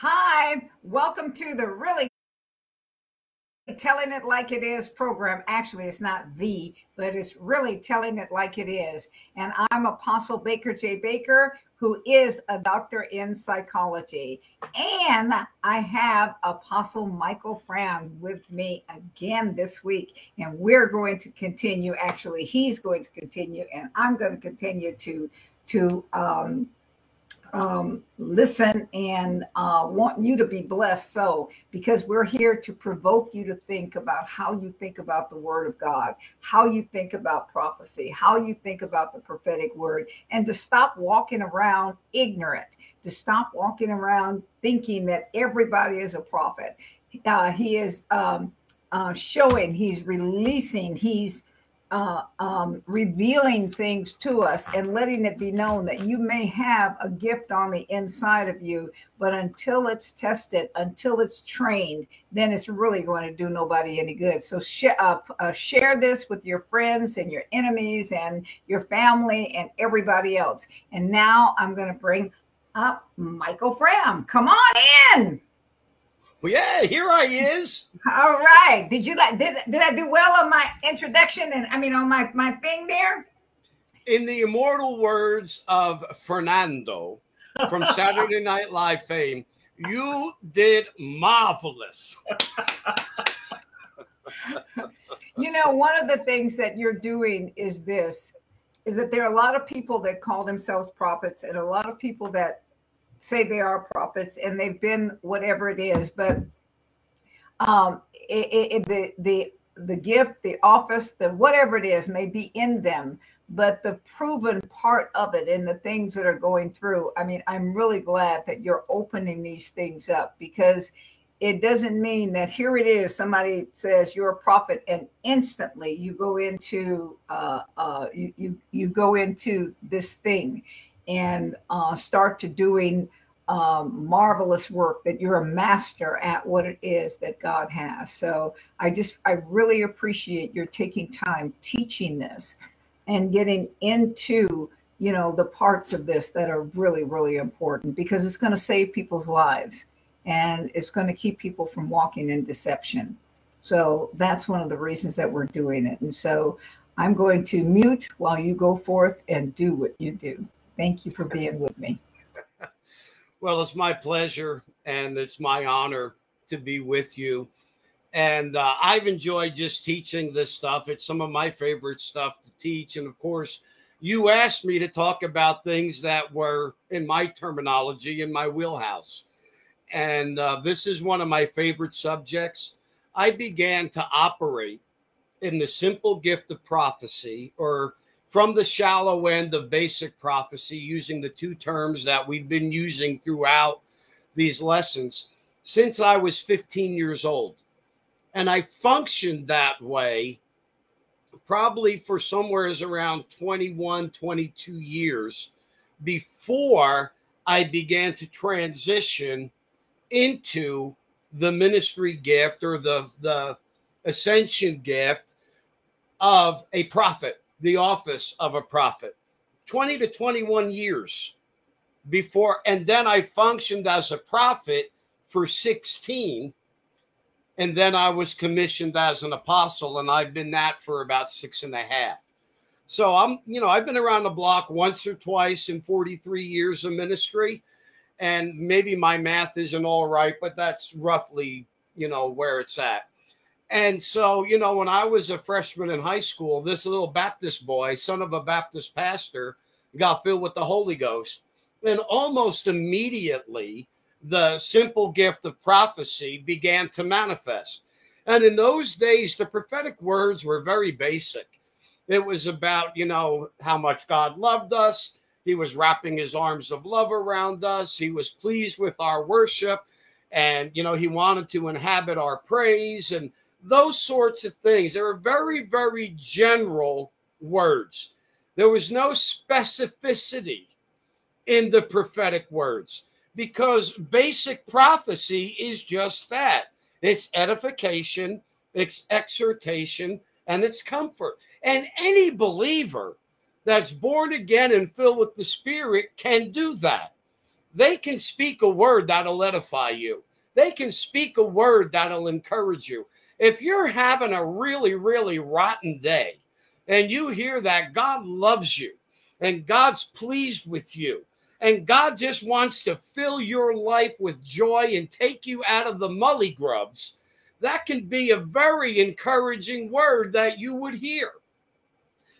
Hi, welcome to the really telling it like it is program. Actually, it's not the, but it's really telling it like it is. And I'm Apostle Baker J. Baker, who is a doctor in psychology. And I have Apostle Michael Fram with me again this week. And we're going to continue. Actually, he's going to continue, and I'm going to continue to to um, um, listen and uh, want you to be blessed. So, because we're here to provoke you to think about how you think about the Word of God, how you think about prophecy, how you think about the prophetic word, and to stop walking around ignorant, to stop walking around thinking that everybody is a prophet. Uh, he is um, uh, showing, he's releasing, he's uh, um, revealing things to us and letting it be known that you may have a gift on the inside of you, but until it's tested, until it's trained, then it's really going to do nobody any good. So sh- uh, uh, share this with your friends and your enemies and your family and everybody else. And now I'm going to bring up Michael Fram. Come on in. Well, yeah, here I is. All right. Did you like did did I do well on my introduction and I mean on my my thing there? In the immortal words of Fernando from Saturday Night Live fame, you did marvelous. you know, one of the things that you're doing is this is that there are a lot of people that call themselves prophets and a lot of people that say they are prophets and they've been whatever it is, but um, it, it, the the the gift, the office, the whatever it is may be in them, but the proven part of it and the things that are going through. I mean, I'm really glad that you're opening these things up because it doesn't mean that here it is somebody says you're a prophet and instantly you go into uh, uh, you, you you go into this thing and uh, start to doing um, marvelous work that you're a master at what it is that God has. So I just, I really appreciate your taking time teaching this and getting into, you know, the parts of this that are really, really important because it's going to save people's lives and it's going to keep people from walking in deception. So that's one of the reasons that we're doing it. And so I'm going to mute while you go forth and do what you do. Thank you for being with me. Well, it's my pleasure and it's my honor to be with you. And uh, I've enjoyed just teaching this stuff. It's some of my favorite stuff to teach. And of course, you asked me to talk about things that were, in my terminology, in my wheelhouse. And uh, this is one of my favorite subjects. I began to operate in the simple gift of prophecy or from the shallow end of basic prophecy, using the two terms that we've been using throughout these lessons since I was 15 years old. And I functioned that way probably for somewheres around 21, 22 years before I began to transition into the ministry gift or the, the ascension gift of a prophet the office of a prophet. 20 to 21 years before and then i functioned as a prophet for 16 and then i was commissioned as an apostle and i've been that for about six and a half. So i'm you know i've been around the block once or twice in 43 years of ministry and maybe my math isn't all right but that's roughly you know where it's at and so, you know, when I was a freshman in high school, this little Baptist boy, son of a Baptist pastor, got filled with the Holy Ghost. And almost immediately, the simple gift of prophecy began to manifest. And in those days, the prophetic words were very basic. It was about, you know, how much God loved us. He was wrapping his arms of love around us. He was pleased with our worship. And, you know, he wanted to inhabit our praise. And those sorts of things. They were very, very general words. There was no specificity in the prophetic words because basic prophecy is just that it's edification, it's exhortation, and it's comfort. And any believer that's born again and filled with the Spirit can do that. they can speak a word that'll edify you. They can speak a word that'll encourage you. If you're having a really, really rotten day and you hear that God loves you and God's pleased with you and God just wants to fill your life with joy and take you out of the mully grubs, that can be a very encouraging word that you would hear.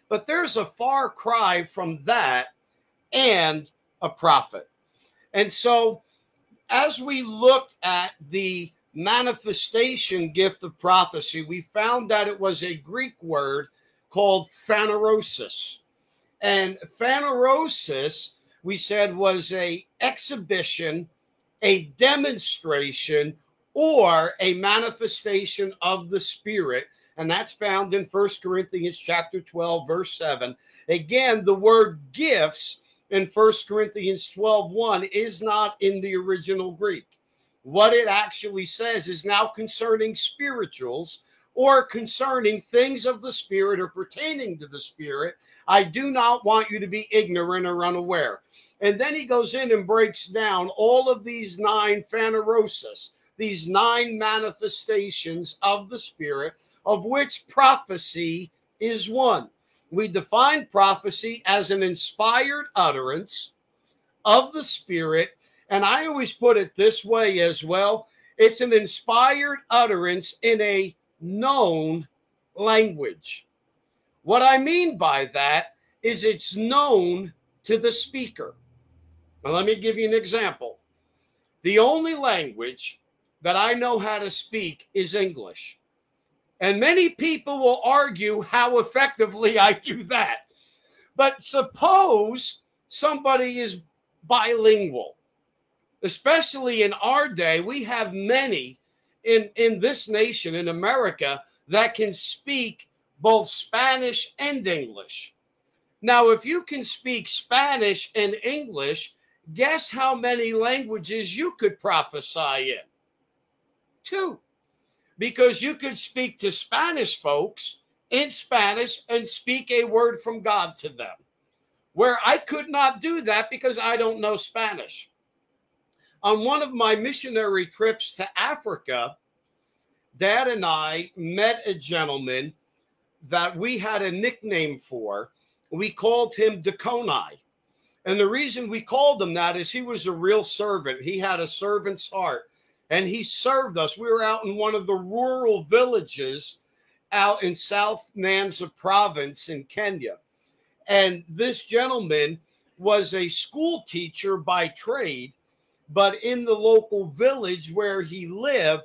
But there's a far cry from that and a prophet. And so, as we looked at the manifestation gift of prophecy, we found that it was a Greek word called phanerosis. And phanerosis, we said, was a exhibition, a demonstration, or a manifestation of the Spirit. And that's found in First Corinthians chapter 12, verse 7. Again, the word gifts in First Corinthians 12, 1 is not in the original Greek. What it actually says is now concerning spirituals or concerning things of the Spirit or pertaining to the Spirit. I do not want you to be ignorant or unaware. And then he goes in and breaks down all of these nine phanerosis, these nine manifestations of the Spirit, of which prophecy is one. We define prophecy as an inspired utterance of the Spirit. And I always put it this way as well it's an inspired utterance in a known language. What I mean by that is it's known to the speaker. Now, let me give you an example. The only language that I know how to speak is English. And many people will argue how effectively I do that. But suppose somebody is bilingual, especially in our day, we have many in, in this nation, in America, that can speak both Spanish and English. Now, if you can speak Spanish and English, guess how many languages you could prophesy in? Two. Because you could speak to Spanish folks in Spanish and speak a word from God to them. Where I could not do that because I don't know Spanish on one of my missionary trips to Africa, Dad and I met a gentleman that we had a nickname for. We called him Deconai. And the reason we called him that is he was a real servant. He had a servant's heart and he served us. We were out in one of the rural villages out in South Nyanza province in Kenya. And this gentleman was a school teacher by trade but in the local village where he lived,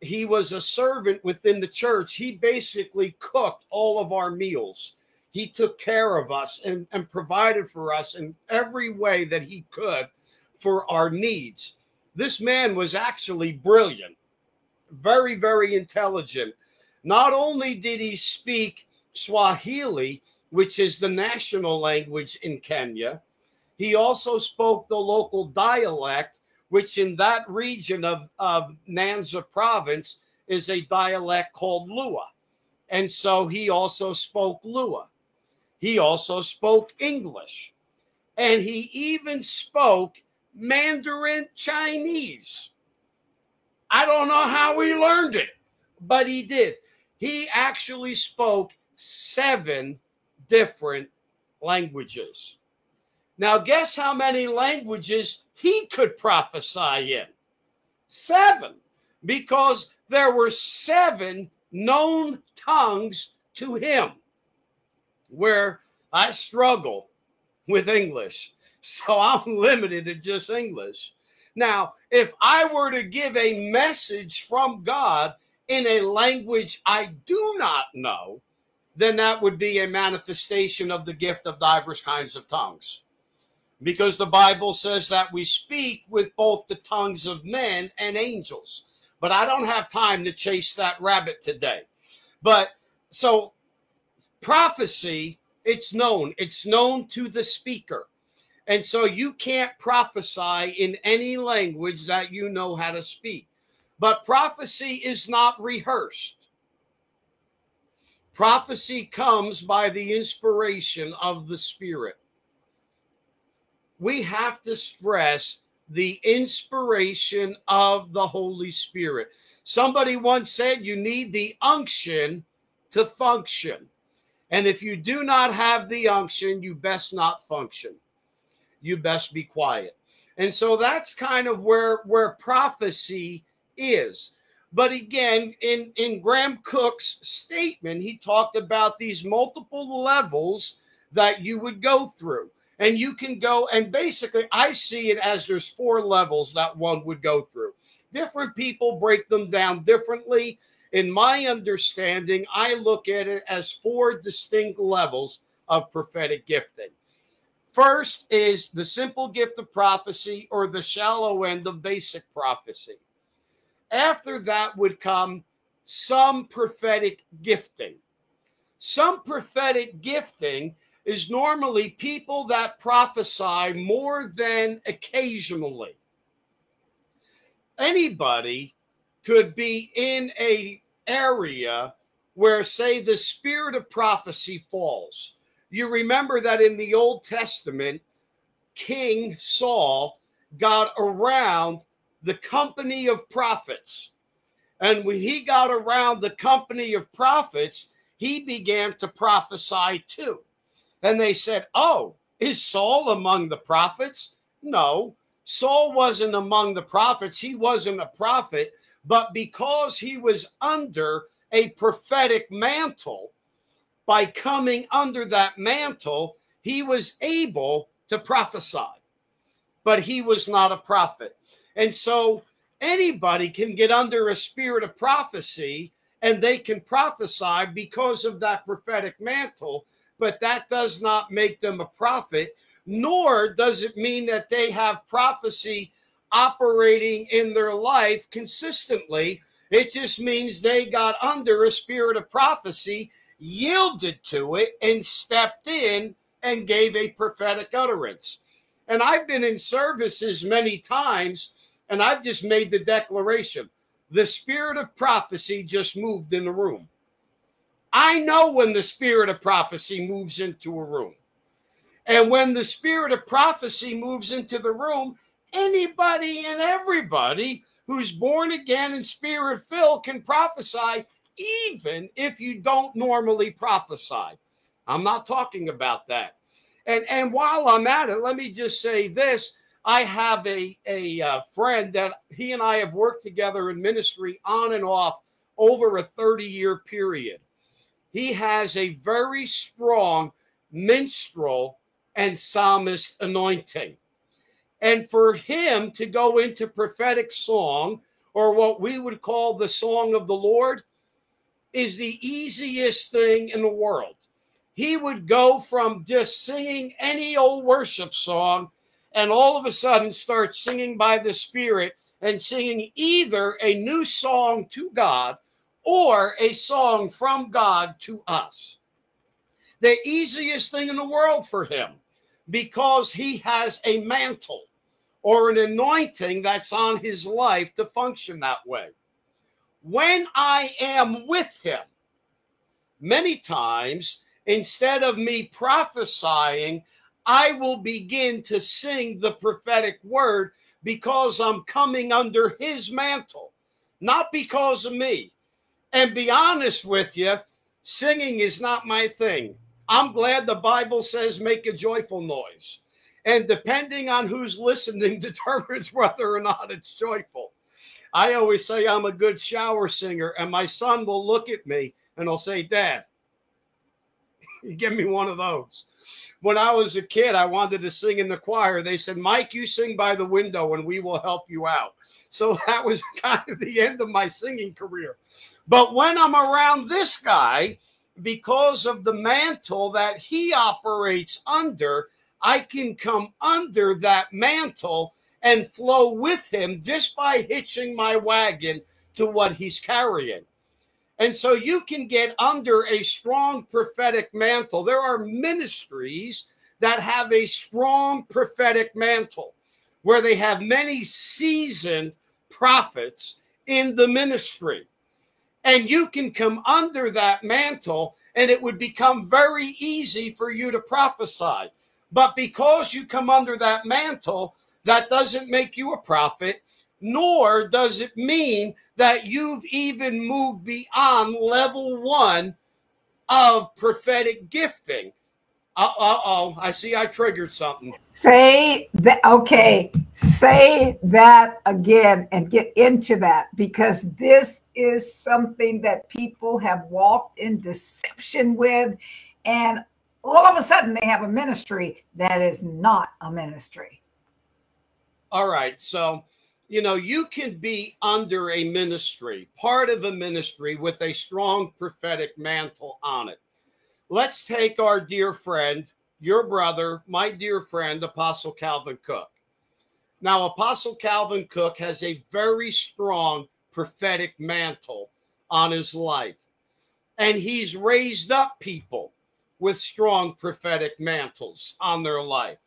he was a servant within the church. He basically cooked all of our meals. He took care of us and, and provided for us in every way that he could for our needs. This man was actually brilliant, very, very intelligent. Not only did he speak Swahili, which is the national language in Kenya, he also spoke the local dialect which in that region of, of Nyanza province is a dialect called Luo. And so he also spoke Luo. He also spoke English. And he even spoke Mandarin Chinese. I don't know how he learned it, but he did. He actually spoke seven different languages. Now, guess how many languages he could prophesy in? Seven, because there were seven known tongues to him. Where I struggle with English, so I'm limited to just English. Now, if I were to give a message from God in a language I do not know, then that would be a manifestation of the gift of diverse kinds of tongues because the Bible says that we speak with both the tongues of men and angels. But I don't have time to chase that rabbit today. But so prophecy, it's known, it's known to the speaker. And so you can't prophesy in any language that you know how to speak. But prophecy is not rehearsed. Prophecy comes by the inspiration of the Spirit we have to stress the inspiration of the Holy Spirit. Somebody once said you need the unction to function. And if you do not have the unction, you best not function. You best be quiet. And so that's kind of where where prophecy is. But again, in, in Graham Cooke's statement, he talked about these multiple levels that you would go through. And you can go, and basically, I see it as there's four levels that one would go through. Different people break them down differently. In my understanding, I look at it as four distinct levels of prophetic gifting. First is the simple gift of prophecy or the shallow end of basic prophecy. After that would come some prophetic gifting. Some prophetic gifting is normally people that prophesy more than occasionally. Anybody could be in a area where say the spirit of prophecy falls. You remember that in the Old Testament King Saul got around the company of prophets. And when he got around the company of prophets, he began to prophesy too. And they said, Oh, is Saul among the prophets? No, Saul wasn't among the prophets. He wasn't a prophet, but because he was under a prophetic mantle, by coming under that mantle, he was able to prophesy. But he was not a prophet. And so anybody can get under a spirit of prophecy and they can prophesy because of that prophetic mantle, but that does not make them a prophet, nor does it mean that they have prophecy operating in their life consistently. It just means they got under a spirit of prophecy, yielded to it, and stepped in and gave a prophetic utterance. And I've been in services many times and I've just made the declaration the spirit of prophecy just moved in the room. I know when the spirit of prophecy moves into a room. And when the spirit of prophecy moves into the room, anybody and everybody who's born again and spirit filled can prophesy, even if you don't normally prophesy. I'm not talking about that. And, and while I'm at it, let me just say this I have a, a uh, friend that he and I have worked together in ministry on and off over a 30 year period. He has a very strong minstrel and psalmist anointing. And for him to go into prophetic song, or what we would call the song of the Lord, is the easiest thing in the world. He would go from just singing any old worship song and all of a sudden start singing by the Spirit and singing either a new song to God or a song from God to us. The easiest thing in the world for him because he has a mantle or an anointing that's on his life to function that way. When I am with him, many times, instead of me prophesying, I will begin to sing the prophetic word because I'm coming under his mantle, not because of me. And be honest with you, singing is not my thing. I'm glad the Bible says make a joyful noise. And depending on who's listening determines whether or not it's joyful. I always say I'm a good shower singer, and my son will look at me and he'll say, Dad, give me one of those when I was a kid, I wanted to sing in the choir. They said, Mike, you sing by the window and we will help you out. So that was kind of the end of my singing career. But when I'm around this guy, because of the mantle that he operates under, I can come under that mantle and flow with him just by hitching my wagon to what he's carrying. And so you can get under a strong prophetic mantle. There are ministries that have a strong prophetic mantle where they have many seasoned prophets in the ministry. And you can come under that mantle and it would become very easy for you to prophesy. But because you come under that mantle, that doesn't make you a prophet, nor does it mean that you've even moved beyond level one of prophetic gifting. Uh oh, I see I triggered something. Say that, okay, say that again and get into that because this is something that people have walked in deception with, and all of a sudden they have a ministry that is not a ministry. All right, so you know, you can be under a ministry, part of a ministry with a strong prophetic mantle on it let's take our dear friend, your brother, my dear friend, Apostle Calvin Cook. Now, Apostle Calvin Cook has a very strong prophetic mantle on his life, and he's raised up people with strong prophetic mantles on their life.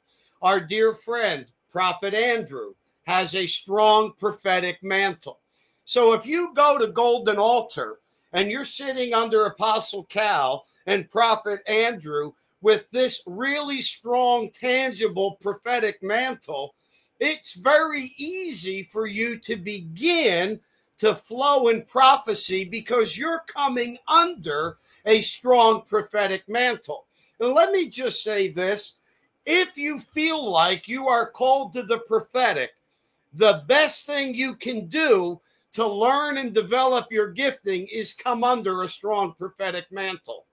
Our dear friend, Prophet Andrew, has a strong prophetic mantle. So if you go to Golden Altar and you're sitting under Apostle Cal and Prophet Andrew with this really strong, tangible prophetic mantle, it's very easy for you to begin to flow in prophecy because you're coming under a strong prophetic mantle. And let me just say this if you feel like you are called to the prophetic, the best thing you can do to learn and develop your gifting is come under a strong prophetic mantle.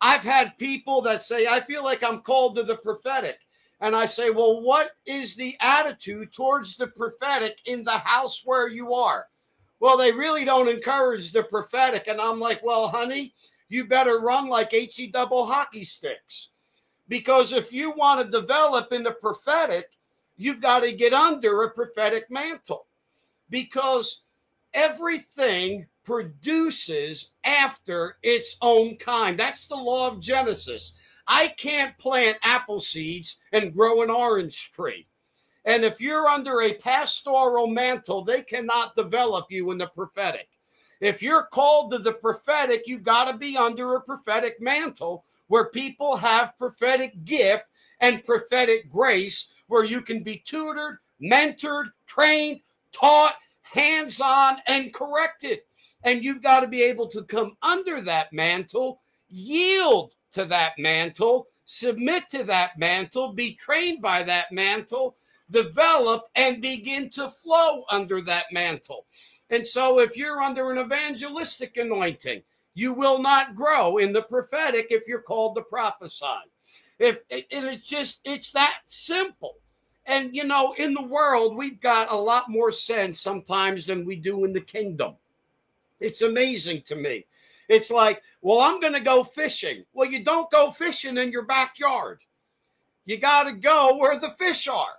I've had people that say, I feel like I'm called to the prophetic. And I say, well, what is the attitude towards the prophetic in the house where you are? Well, they really don't encourage the prophetic. And I'm like, well, honey, you better run like HE double hockey sticks. Because if you want to develop in the prophetic, you've got to get under a prophetic mantle. Because everything produces after its own kind. That's the law of Genesis. I can't plant apple seeds and grow an orange tree. And if you're under a pastoral mantle, they cannot develop you in the prophetic. If you're called to the prophetic, you've got to be under a prophetic mantle where people have prophetic gift and prophetic grace, where you can be tutored, mentored, trained, taught, hands on, and corrected. And you've got to be able to come under that mantle, yield to that mantle, submit to that mantle, be trained by that mantle, develop, and begin to flow under that mantle. And so, if you're under an evangelistic anointing, you will not grow in the prophetic if you're called to prophesy. If and it's just it's that simple. And you know, in the world, we've got a lot more sense sometimes than we do in the kingdom. It's amazing to me. It's like, well, I'm going to go fishing. Well, you don't go fishing in your backyard. You got to go where the fish are.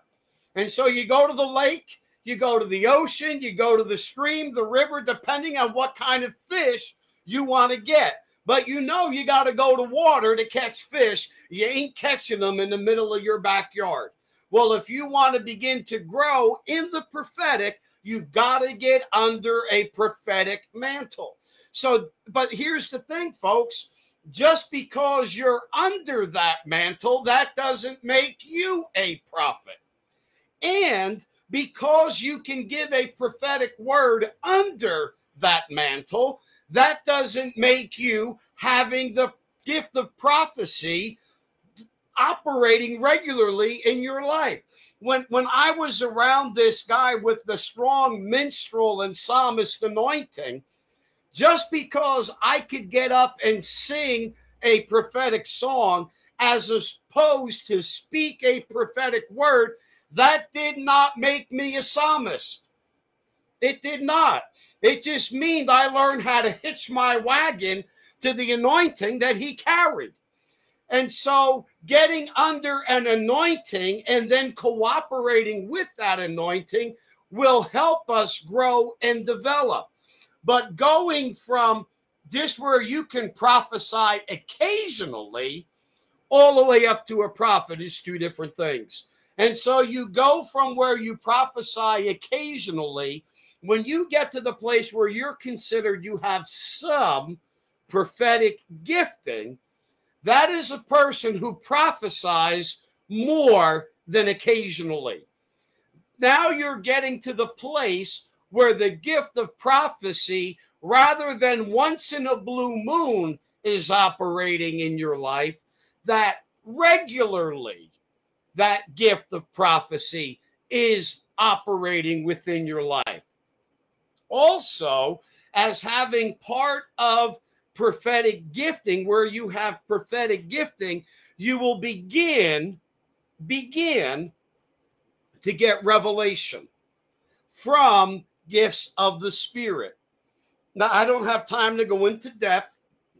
And so you go to the lake, you go to the ocean, you go to the stream, the river, depending on what kind of fish you want to get. But you know you got to go to water to catch fish. You ain't catching them in the middle of your backyard. Well, if you want to begin to grow in the prophetic, You've got to get under a prophetic mantle. So, but here's the thing, folks just because you're under that mantle, that doesn't make you a prophet. And because you can give a prophetic word under that mantle, that doesn't make you having the gift of prophecy operating regularly in your life when when I was around this guy with the strong minstrel and psalmist anointing, just because I could get up and sing a prophetic song as opposed to speak a prophetic word, that did not make me a psalmist. It did not. It just means I learned how to hitch my wagon to the anointing that he carried. And so, getting under an anointing and then cooperating with that anointing will help us grow and develop. But going from this, where you can prophesy occasionally, all the way up to a prophet is two different things. And so, you go from where you prophesy occasionally, when you get to the place where you're considered you have some prophetic gifting that is a person who prophesies more than occasionally. now you're getting to the place where the gift of prophecy, rather than once in a blue moon, is operating in your life, that regularly that gift of prophecy is operating within your life. Also, as having part of prophetic gifting, where you have prophetic gifting, you will begin, begin to get revelation from gifts of the Spirit. Now, I don't have time to go into depth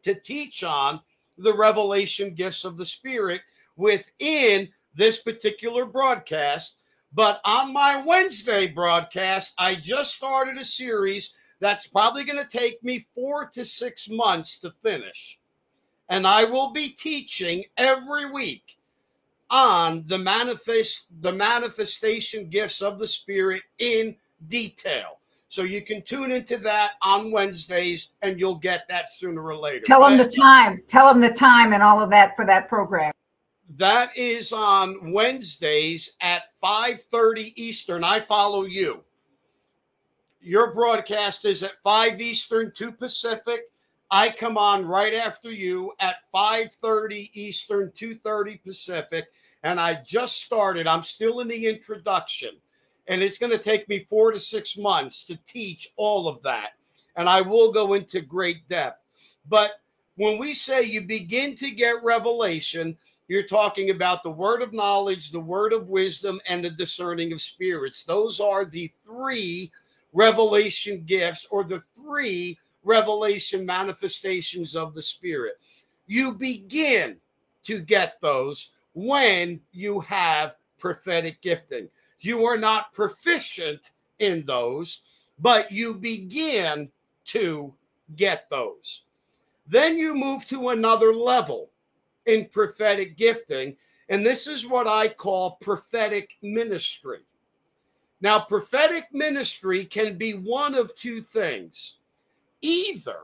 to teach on the revelation gifts of the Spirit within this particular broadcast. But on my Wednesday broadcast, I just started a series that's probably going to take me four to six months to finish. And I will be teaching every week on the manifest the manifestation gifts of the spirit in detail. So you can tune into that on Wednesdays and you'll get that sooner or later. Tell them the time. Tell them the time and all of that for that program. That is on Wednesdays at 5:30 Eastern. I follow you. Your broadcast is at 5 Eastern, 2 Pacific. I come on right after you at 5:30 Eastern, 2:30 Pacific, and I just started. I'm still in the introduction, and it's going to take me 4 to 6 months to teach all of that. And I will go into great depth. But when we say you begin to get revelation, you're talking about the word of knowledge, the word of wisdom, and the discerning of spirits. Those are the three revelation gifts or the three revelation manifestations of the Spirit. You begin to get those when you have prophetic gifting. You are not proficient in those, but you begin to get those. Then you move to another level in prophetic gifting, and this is what I call prophetic ministry. Now, prophetic ministry can be one of two things either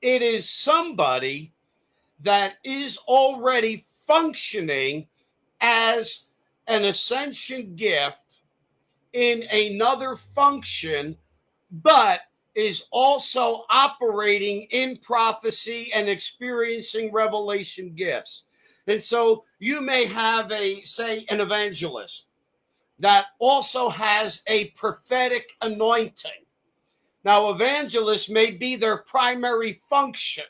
it is somebody that is already functioning as an ascension gift in another function, but is also operating in prophecy and experiencing revelation gifts. And so you may have a, say, an evangelist that also has a prophetic anointing now, evangelists may be their primary function,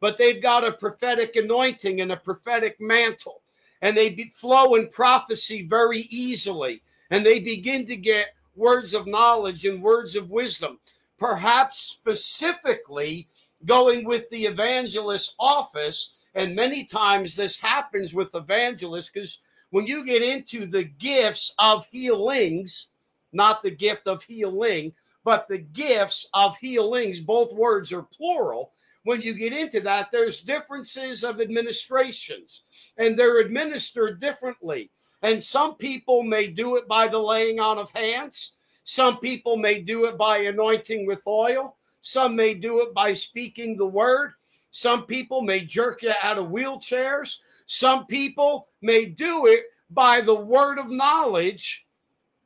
but they've got a prophetic anointing and a prophetic mantle, and they flow in prophecy very easily, and they begin to get words of knowledge and words of wisdom, perhaps specifically going with the evangelist office. And many times this happens with evangelists because when you get into the gifts of healings, not the gift of healing, but the gifts of healings, both words are plural. When you get into that, there's differences of administrations and they're administered differently. And some people may do it by the laying on of hands. Some people may do it by anointing with oil. Some may do it by speaking the word. Some people may jerk you out of wheelchairs. Some people may do it by the word of knowledge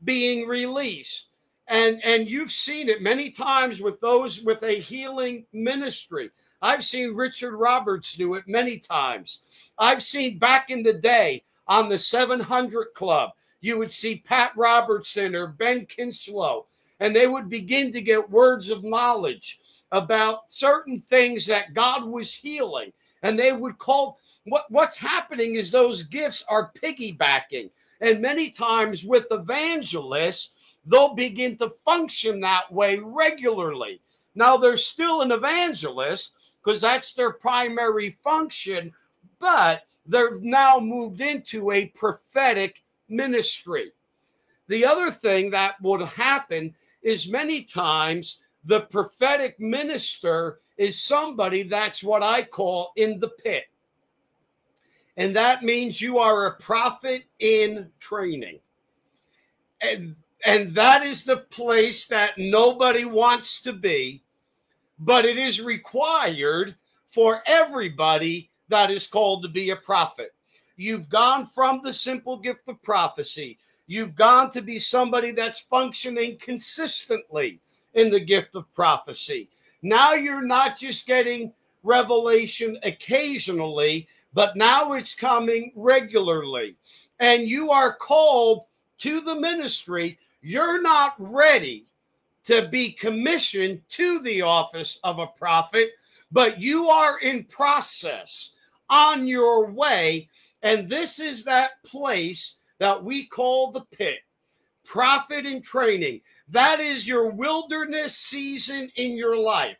being released. And and you've seen it many times with those with a healing ministry. I've seen richard roberts do it many times. I've seen back in the day on the 700 club you would see pat robertson or ben kinchlow and they would begin to get words of knowledge about certain things that god was healing. And they would call what what's happening is those gifts are piggybacking and many times with evangelists they'll begin to function that way regularly. Now, they're still an evangelist because that's their primary function, but they've now moved into a prophetic ministry. The other thing that would happen is many times the prophetic minister is somebody that's what I call in the pit. And that means you are a prophet in training. And and that is the place that nobody wants to be, but it is required for everybody that is called to be a prophet. You've gone from the simple gift of prophecy. You've gone to be somebody that's functioning consistently in the gift of prophecy. Now you're not just getting revelation occasionally, but now it's coming regularly. And you are called to the ministry. You're not ready to be commissioned to the office of a prophet, but you are in process on your way. And this is that place that we call the pit prophet in training. That is your wilderness season in your life.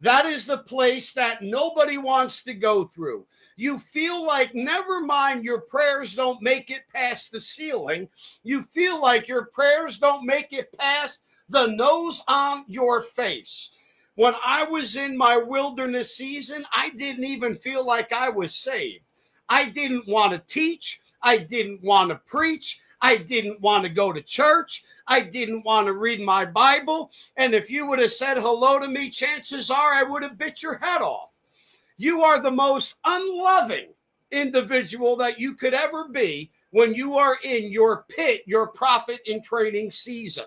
That is the place that nobody wants to go through. You feel like, never mind, your prayers don't make it past the ceiling. You feel like your prayers don't make it past the nose on your face. When I was in my wilderness season, I didn't even feel like I was saved. I didn't want to teach. I didn't want to preach. I didn't want to go to church. I didn't want to read my Bible. And if you would have said hello to me, chances are I would have bit your head off. You are the most unloving individual that you could ever be when you are in your pit, your prophet in training season.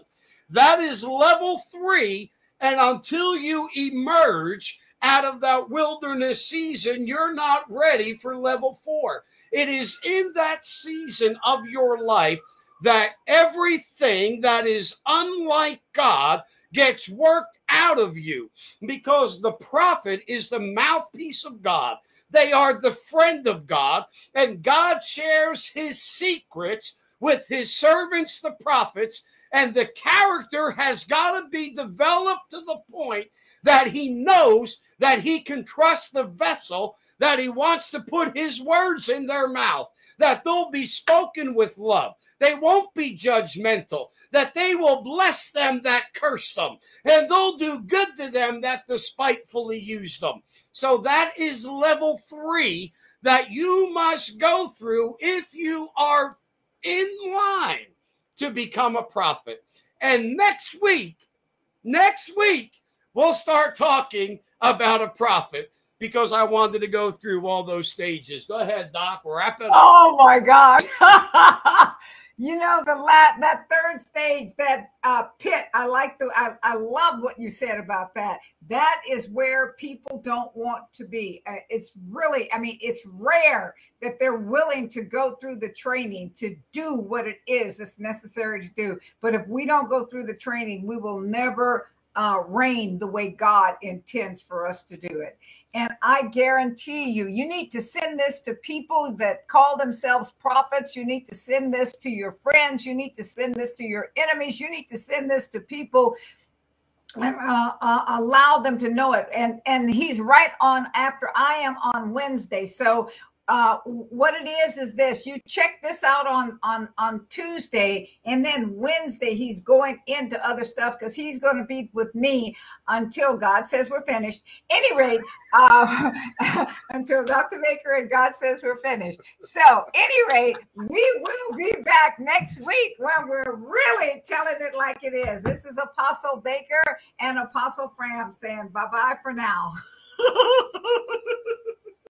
That is level three. And until you emerge out of that wilderness season, you're not ready for level four. It is in that season of your life that everything that is unlike God gets worked out of you because the prophet is the mouthpiece of God. They are the friend of God, and God shares his secrets with his servants, the prophets, and the character has got to be developed to the point that he knows that he can trust the vessel that he wants to put his words in their mouth, that they'll be spoken with love. They won't be judgmental, that they will bless them that curse them, and they'll do good to them that despitefully use them. So that is level three that you must go through if you are in line to become a prophet. And next week, next week, we'll start talking about a prophet because I wanted to go through all those stages. Go ahead, Doc. Wrap it up. Oh my God. you know the lat that third stage, that uh, pit. I like the. I, I love what you said about that. That is where people don't want to be. Uh, it's really. I mean, it's rare that they're willing to go through the training to do what it is that's necessary to do. But if we don't go through the training, we will never uh, reign the way God intends for us to do it. And I guarantee you, you need to send this to people that call themselves prophets. You need to send this to your friends. You need to send this to your enemies. You need to send this to people and uh, uh, allow them to know it. And and he's right on after I am on Wednesday. So uh, what it is is this. You check this out on on on tuesday and then wednesday he's going into other stuff because he's going to be with me until god says we're finished. Any rate uh, until dr baker and god says we're finished. So any rate we will be back next week when we're really telling it like it is. This is apostle baker and apostle fram saying bye-bye for now